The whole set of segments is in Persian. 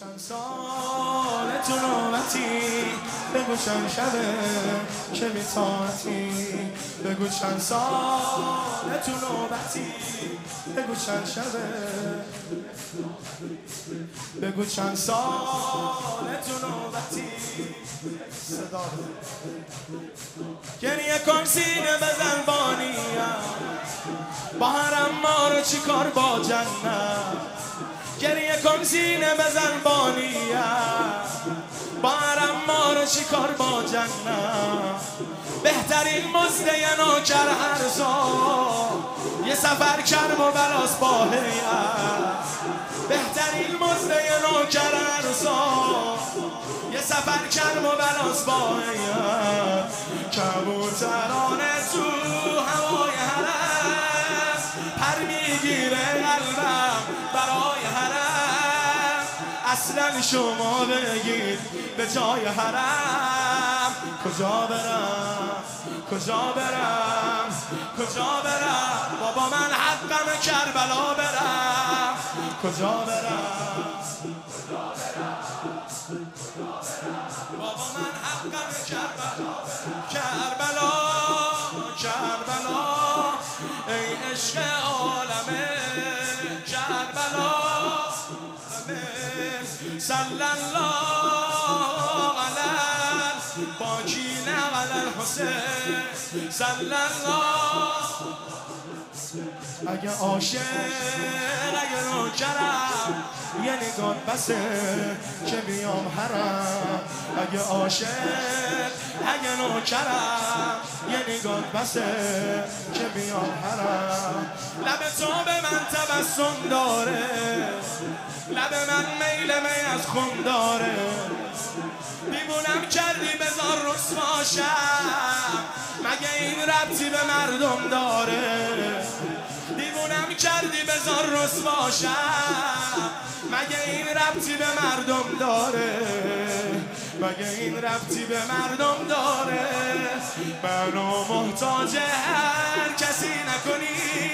چند سال تو نوبتی بگو چند شبه که بیتاعتی بگو چند سال تو نوبتی بگو چند شبه. بگو چند سال تو نوبتی. صدا. گریه کن سینه بزن بانیم با ما رو چیکار با جنت؟ گریه کن سینه بزن بانیم بارم ما رو چیکار با جنت؟ بهترین مزده نوکر هر سال یه سفر کرد و بلاس با بهترین مزده نوکر هر سال یه سفر کرد و بلاس با کبوترانه اصلا شما بگید به جای حرم. کجا برم؟ کجا برم؟ کجا برم؟ بابا من حقم کربلا برم. کجا برم؟ بابا من حقم کربلا کربلا صلی الله علی باکین علی الحسین صلی الله اگه عاشق اگه نوکرم یه نگاه بسه که بیام حرم. اگه عاشق اگه نوکرم یه نگاه بسه که بیام حرم. لب تو به من تبسم داره. لب من میل می از خون داره. بیمونم کردی بذار رسواشم مگه این ربطی به مردم داره؟ دیوونم کردی بذار رسواشم مگه این ربطی به مردم داره؟ مگه این ربطی به مردم داره؟ منو محتاج هر کسی نکنی.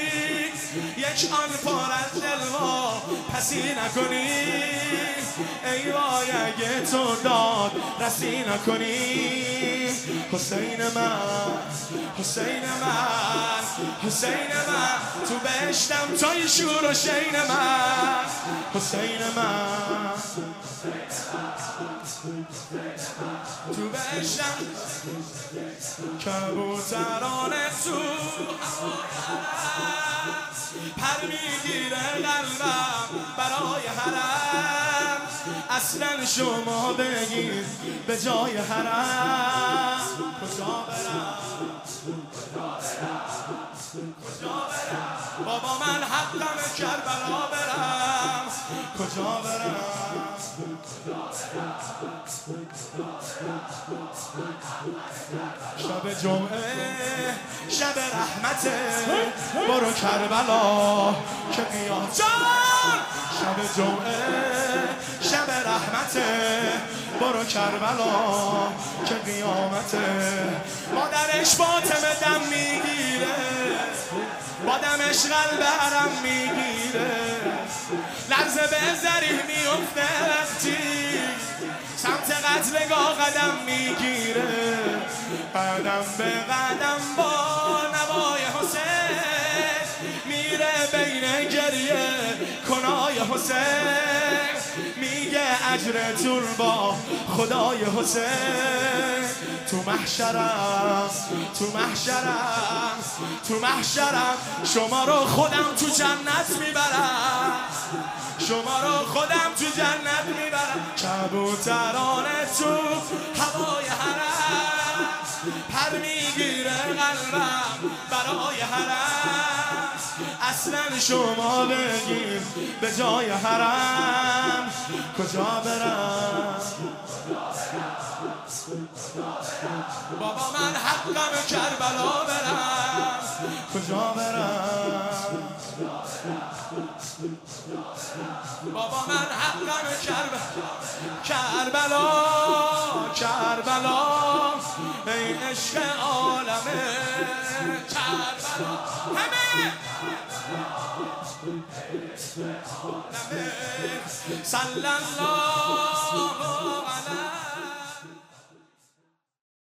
یک آن پر از دلوا پسی نکنی. ای وای اگه تو داد رسی نکنی. حسین من حسین من حسین من. تو بشتم توی شور و شین من. حسین من. تو بشتم کبوترانه تو. پر می‌گیره قلبم برای حرم. اصلا شما بگید به جای حرم. کجا برم؟ کجا برم بابا من حقم کربلا برم. کجا برم؟ شب جمعه شب رحمت. برو کربلا که قیام شب جمعه برو کربلا که قیامته مادرش باطمه دم می‌گیره. با دمش قلب حرم می‌گیره. لرزه به زریح میفته وقتی سمت قتلگاه قدم می‌گیره. قدم به قدم با نوای حسین میره بین گریه کنای حسین. میگه اجر تون با خدای حسین. تو محشرم تو محشرم تو محشرم. شما رو خودم تو جنت می‌برم. شما رو خودم تو جنت می‌برم. کبوترانه تو هوای حرم. پر می‌گیره قلبم برای حرم. اصلا شما بگیم به جای حرم. کجا برم؟ بابا من حقم کربلا برم. کجا برم؟ بابا من حقم کربلا کربلا کربلا. ای عشق عالمه. کربلا. همه! صلى الله على